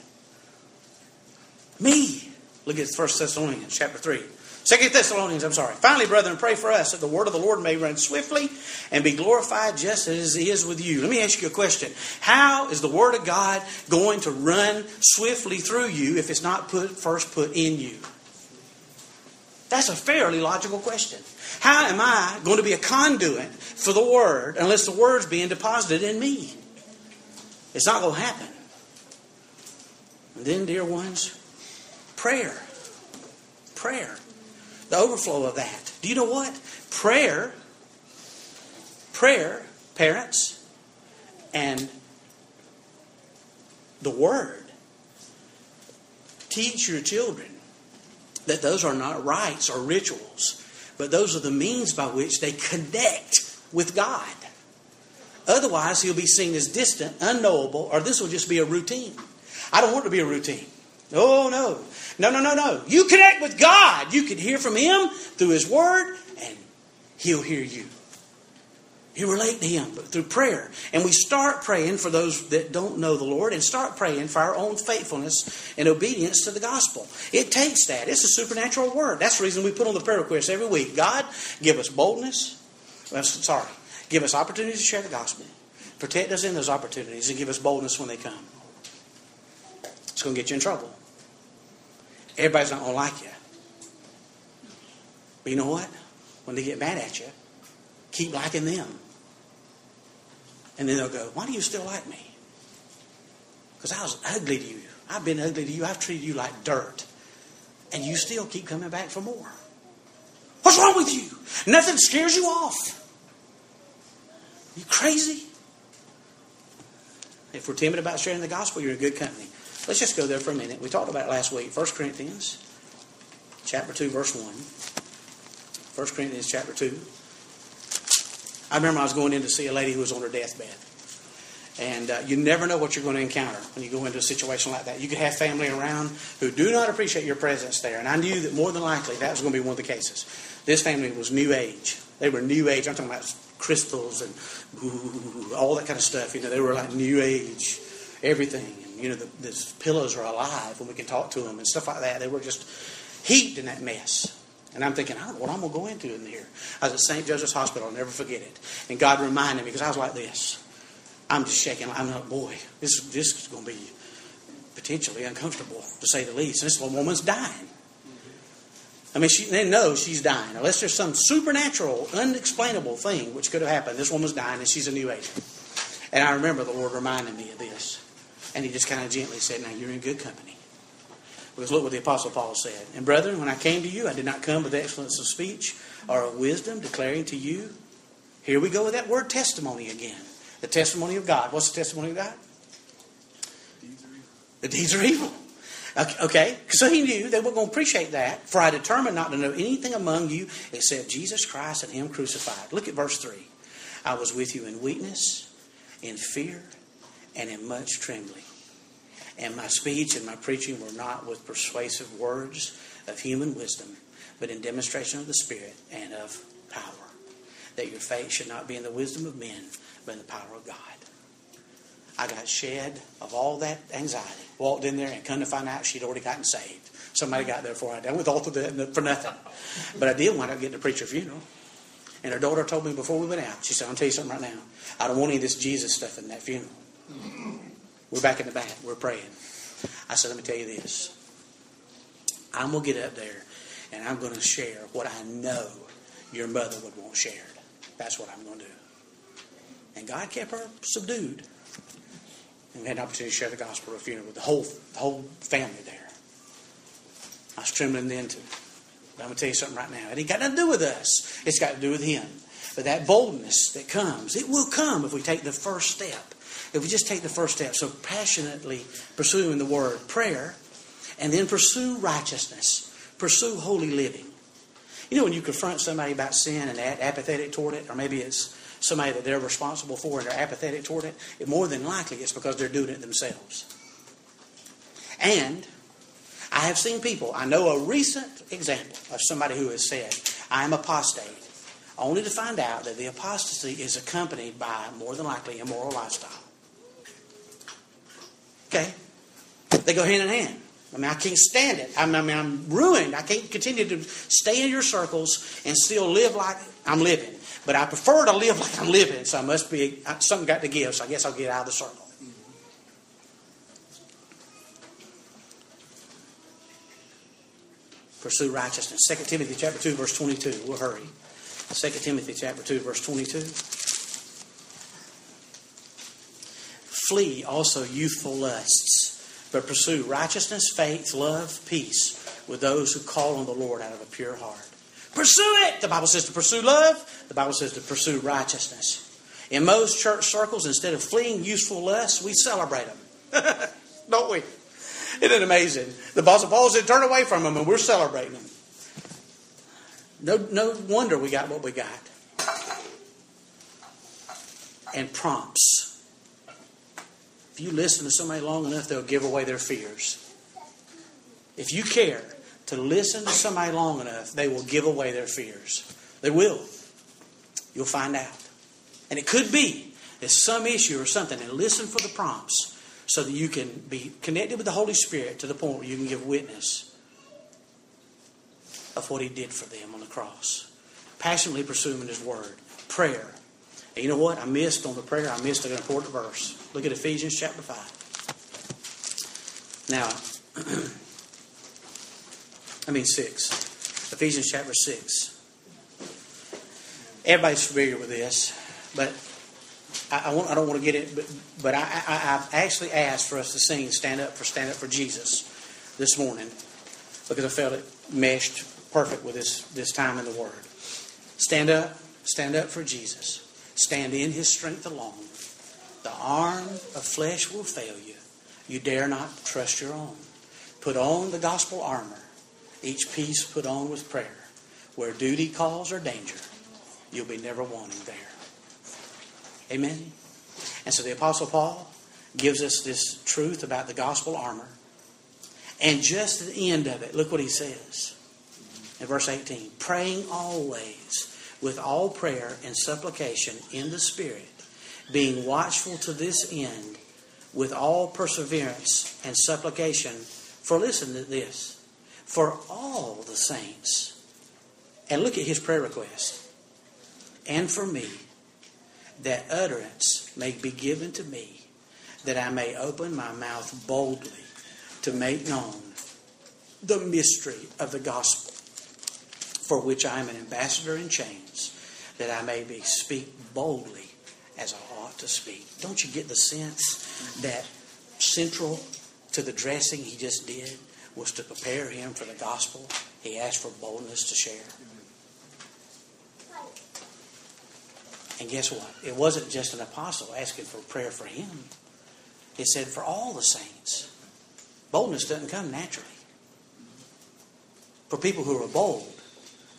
Me. Look at 1 Thessalonians chapter 3. Second Thessalonians, I'm sorry. Finally, brethren, pray for us that the word of the Lord may run swiftly and be glorified just as it is with you. Let me ask you a question. How is the word of God going to run swiftly through you if it's not put first put in you? That's a fairly logical question. How am I going to be a conduit for the word unless the word's being deposited in me? It's not going to happen. And then, dear ones, prayer. Prayer the overflow of that. Do you know what? Prayer, prayer, parents, and the Word teach your children that those are not rites or rituals, but those are the means by which they connect with God. Otherwise, he'll be seen as distant, unknowable, or this will just be a routine. I don't want it to be a routine. Oh, no. No, no, no, no. You connect with God. You can hear from Him through His Word, and He'll hear you. You relate to Him through prayer. And we start praying for those that don't know the Lord and start praying for our own faithfulness and obedience to the gospel. It takes that. It's a supernatural word. That's the reason we put on the prayer request every week. God, give us boldness. Sorry. Give us opportunities to share the gospel. Protect us in those opportunities and give us boldness when they come. It's going to get you in trouble. Everybody's not going to like you. But you know what? When they get mad at you, keep liking them. And then they'll go, Why do you still like me? Because I was ugly to you. I've been ugly to you. I've treated you like dirt. And you still keep coming back for more. What's wrong with you? Nothing scares you off. You crazy? If we're timid about sharing the gospel, you're in good company. Let's just go there for a minute. We talked about it last week. 1 Corinthians chapter 2, verse 1. 1 Corinthians chapter 2. I remember I was going in to see a lady who was on her deathbed. And uh, you never know what you're going to encounter when you go into a situation like that. You could have family around who do not appreciate your presence there. And I knew that more than likely that was going to be one of the cases. This family was New Age. They were New Age. I'm talking about crystals and ooh, all that kind of stuff. You know, they were like New Age, everything You know, the, the pillows are alive and we can talk to them and stuff like that. They were just heaped in that mess. And I'm thinking, I don't know what I'm going to go into in here. I was at St. Joseph's Hospital. I'll never forget it. And God reminded me because I was like this. I'm just shaking. I'm like, boy, this, this is going to be potentially uncomfortable, to say the least. And this woman's dying. I mean, she, they know she's dying. Unless there's some supernatural, unexplainable thing which could have happened. This woman's dying and she's a new age. And I remember the Lord reminding me of this. And he just kind of gently said, Now you're in good company. Because look what the Apostle Paul said. And brethren, when I came to you, I did not come with excellence of speech or of wisdom, declaring to you. Here we go with that word testimony again. The testimony of God. What's the testimony of God? The deeds are evil. Okay, so he knew they weren't going to appreciate that. For I determined not to know anything among you except Jesus Christ and Him crucified. Look at verse 3. I was with you in weakness, in fear, and in much trembling. And my speech and my preaching were not with persuasive words of human wisdom, but in demonstration of the Spirit and of power. That your faith should not be in the wisdom of men, but in the power of God. I got shed of all that anxiety. Walked in there and come to find out she'd already gotten saved. Somebody got there before I did. with all of that for nothing. But I did wind up getting to preach her funeral. And her daughter told me before we went out, she said, I'll tell you something right now. I don't want any of this Jesus stuff in that funeral. We're back in the back. We're praying. I said, let me tell you this. I'm going to get up there and I'm going to share what I know your mother would want shared. That's what I'm going to do. And God kept her subdued. And we had an opportunity to share the gospel at a funeral with the whole, the whole family there. I was trembling then too. But I'm going to tell you something right now. It ain't got nothing to do with us. It's got to do with Him. But that boldness that comes, it will come if we take the first step. If we just take the first step. So passionately pursuing the word, prayer, and then pursue righteousness, pursue holy living. You know, when you confront somebody about sin and apathetic toward it, or maybe it's somebody that they're responsible for and they're apathetic toward it, it more than likely it's because they're doing it themselves. And I have seen people, I know a recent example of somebody who has said, I am apostate, only to find out that the apostasy is accompanied by, more than likely, immoral lifestyle. Okay? They go hand in hand. I mean, I can't stand it. I mean, I'm ruined. I can't continue to stay in your circles and still live like I'm living. But I prefer to live like I'm living, so I must be something got to give. So I guess I'll get out of the circle. Pursue righteousness. 2 Timothy chapter 2, verse 22. We'll hurry. 2 Timothy chapter 2, verse 22. Flee also youthful lusts, but pursue righteousness, faith, love, peace with those who call on the Lord out of a pure heart. Pursue it. The Bible says to pursue love. The Bible says to pursue righteousness. In most church circles, instead of fleeing useful lusts, we celebrate them. Don't we? Isn't it amazing? The Apostle Paul said, turn away from them, and we're celebrating them. No, no wonder we got what we got. And prompts. If you listen to somebody long enough, they'll give away their fears. If you care, to listen to somebody long enough, they will give away their fears. They will. You'll find out. And it could be it's some issue or something, and listen for the prompts so that you can be connected with the Holy Spirit to the point where you can give witness of what He did for them on the cross. Passionately pursuing His Word. Prayer. And you know what? I missed on the prayer, I missed an important verse. Look at Ephesians chapter 5. Now, I mean 6. Ephesians chapter 6. Everybody's familiar with this, but I, I, want, I don't want to get it, but, but I, have actually asked for us to sing Stand Up for Stand Up for Jesus this morning because I felt it meshed perfect with this, this time in the Word. Stand up, stand up for Jesus. Stand in His strength alone. The arm of flesh will fail you. You dare not trust your own. Put on the gospel armor each piece put on with prayer. Where duty calls or danger, you'll be never wanting there. Amen? And so the Apostle Paul gives us this truth about the gospel armor. And just at the end of it, look what he says in verse 18 praying always with all prayer and supplication in the Spirit, being watchful to this end with all perseverance and supplication for, listen to this, for all the saints. And look at his prayer request. And for me, that utterance may be given to me, that I may open my mouth boldly to make known the mystery of the gospel, for which I am an ambassador in chains, that I may be speak boldly as I ought to speak. Don't you get the sense that central to the dressing he just did was to prepare him for the gospel? He asked for boldness to share. And guess what? It wasn't just an apostle asking for prayer for him. It said for all the saints. Boldness doesn't come naturally. For people who are bold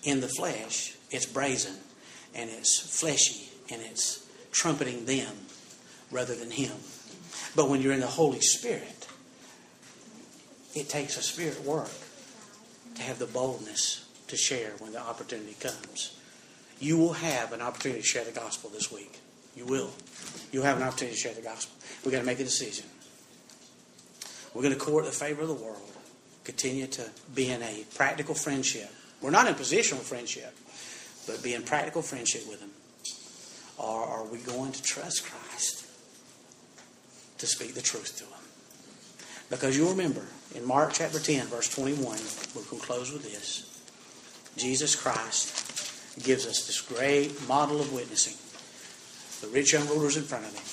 in the flesh, it's brazen and it's fleshy and it's trumpeting them rather than Him. But when you're in the Holy Spirit, it takes a spirit work to have the boldness to share when the opportunity comes. You will have an opportunity to share the gospel this week. You will. You'll have an opportunity to share the gospel. We've got to make a decision. We're going to court the favor of the world, continue to be in a practical friendship. We're not in positional friendship, but be in practical friendship with Him. Or are we going to trust Christ to speak the truth to Him? Because you'll remember in Mark chapter 10, verse 21, we're going to close with this. Jesus Christ gives us this great model of witnessing. The rich young ruler's in front of him.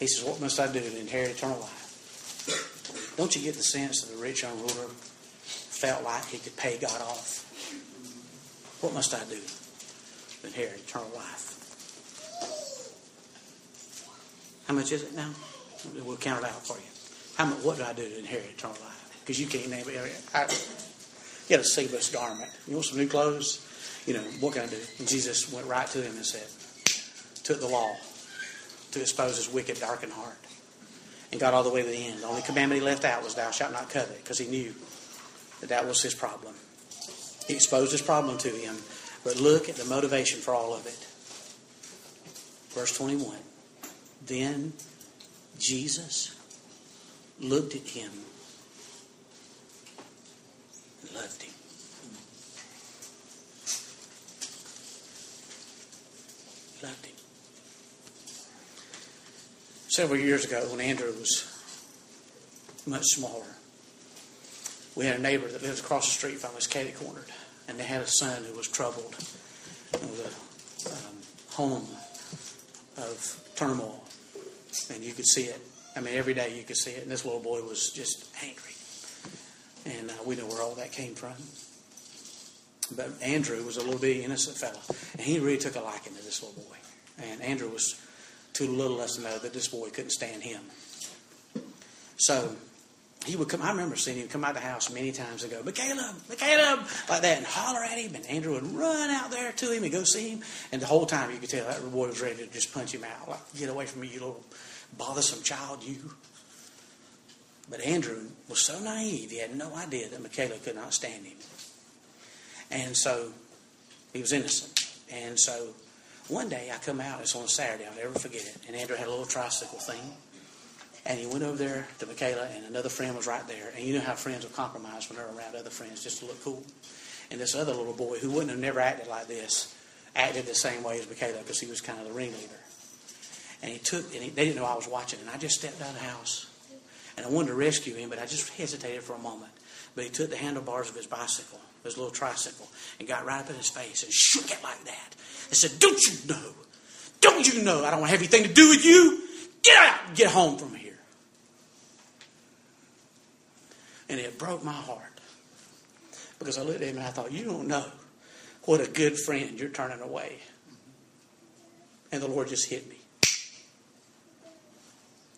He says, What must I do to inherit eternal life? Don't you get the sense that the rich young ruler felt like he could pay God off? What must I do to inherit eternal life? How much is it now? We'll count it out for you. How much, what do I do to inherit eternal life? Because you can't name it. I, get a seamless garment. You want some new clothes? You know, what can I do? And Jesus went right to him and said, took the law to expose his wicked, darkened heart. And got all the way to the end. The only commandment he left out was, Thou shalt not covet, because he knew that that was his problem. He exposed his problem to him. But look at the motivation for all of it. Verse 21. Then Jesus looked at him and loved him. Loved him. Several years ago, when Andrew was much smaller, we had a neighbor that lives across the street from us, Katie cornered, and they had a son who was troubled. It was a um, home of turmoil, and you could see it. I mean, every day you could see it, and this little boy was just angry, and uh, we know where all that came from. But Andrew was a little bit innocent fellow, and he really took a liking to this little boy. And Andrew was too little us to know that this boy couldn't stand him. So he would come. I remember seeing him come out of the house many times and go, "Caleb, Caleb," like that, and holler at him. And Andrew would run out there to him and go see him. And the whole time you could tell that boy was ready to just punch him out, like, "Get away from me, you little bothersome child, you." But Andrew was so naive; he had no idea that Michaela could not stand him. And so he was innocent. And so one day I come out, it's on Saturday, I'll never forget it. And Andrew had a little tricycle thing. And he went over there to Michaela, and another friend was right there. And you know how friends will compromise when they're around other friends just to look cool. And this other little boy, who wouldn't have never acted like this, acted the same way as Michaela because he was kind of the ringleader. And he took, and he, they didn't know I was watching. And I just stepped out of the house. And I wanted to rescue him, but I just hesitated for a moment. But he took the handlebars of his bicycle, his little tricycle, and got right up in his face and shook it like that. And said, Don't you know? Don't you know I don't want to have anything to do with you? Get out! Get home from here. And it broke my heart. Because I looked at him and I thought, You don't know what a good friend you're turning away. And the Lord just hit me.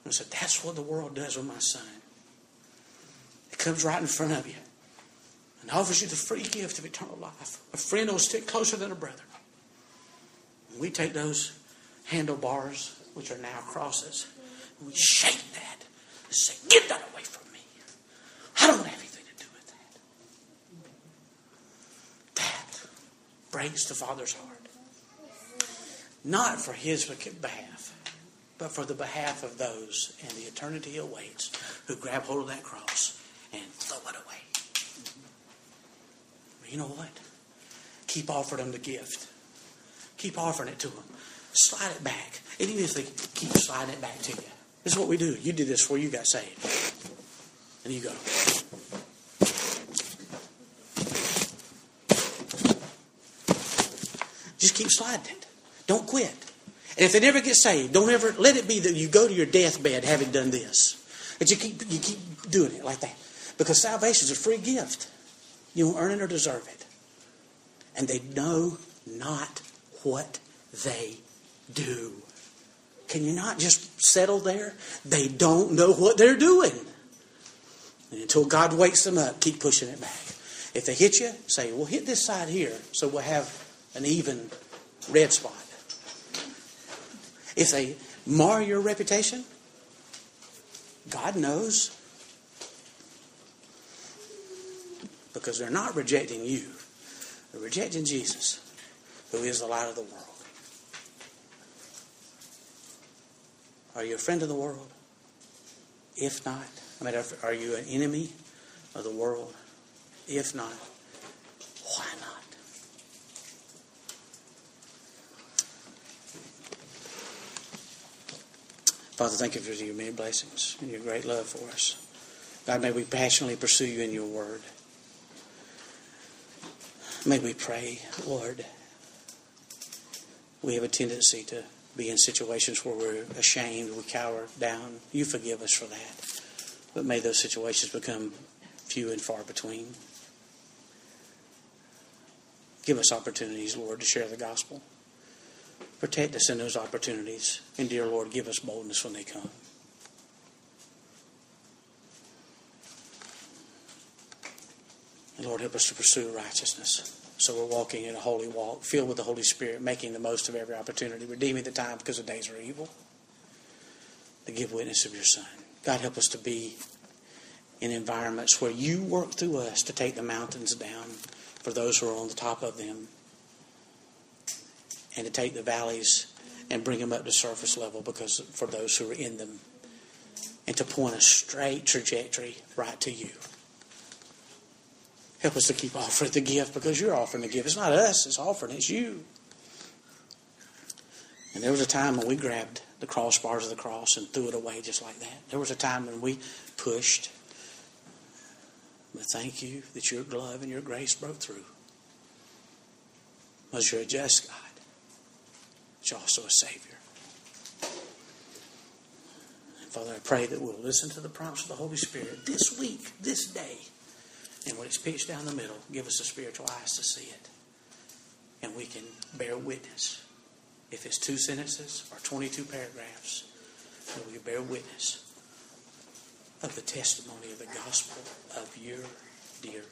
I said, That's what the world does with my son. It comes right in front of you and offers you the free gift of eternal life. A friend will stick closer than a brother. And we take those handlebars, which are now crosses, and we shake that and say, Get that away from me. I don't have anything to do with that. That breaks the Father's heart. Not for his behalf, but for the behalf of those and the eternity awaits who grab hold of that cross and throw it away. But You know what? Keep offering them the gift. Keep offering it to them. Slide it back. And even if they keep sliding it back to you. This is what we do. You did this before you got saved. And you go. Just keep sliding it. Don't quit. And if they never get saved, don't ever let it be that you go to your deathbed having done this. That you keep you keep doing it like that. Because salvation is a free gift. You don't earn it or deserve it. And they know not what they do. Can you not just settle there? They don't know what they're doing. And until God wakes them up, keep pushing it back. If they hit you, say, well, hit this side here so we'll have an even red spot. If they mar your reputation, God knows. Because they're not rejecting you, they're rejecting Jesus, who is the light of the world. Are you a friend of the world? If not, I mean, are you an enemy of the world? If not, why not? Father, thank you for your many blessings and your great love for us. God, may we passionately pursue you in your word. May we pray, Lord. We have a tendency to be in situations where we're ashamed, we cower down. You forgive us for that. But may those situations become few and far between. Give us opportunities, Lord, to share the gospel. Protect us in those opportunities. And, dear Lord, give us boldness when they come. And, Lord, help us to pursue righteousness. So we're walking in a holy walk, filled with the Holy Spirit, making the most of every opportunity, redeeming the time because the days are evil, to give witness of your Son. God, help us to be in environments where you work through us to take the mountains down for those who are on the top of them and to take the valleys and bring them up to surface level because for those who are in them and to point a straight trajectory right to you. Help us to keep offering the gift because you're offering the gift. It's not us, it's offering, it's you. And there was a time when we grabbed the crossbars of the cross and threw it away just like that. There was a time when we pushed. But thank you that your love and your grace broke through. Because you're just God. You're also a Savior. Father, I pray that we'll listen to the prompts of the Holy Spirit this week, this day. And when it's pitched down the middle, give us the spiritual eyes to see it. And we can bear witness. If it's two sentences or 22 paragraphs, that we bear witness of the testimony of the gospel of your dear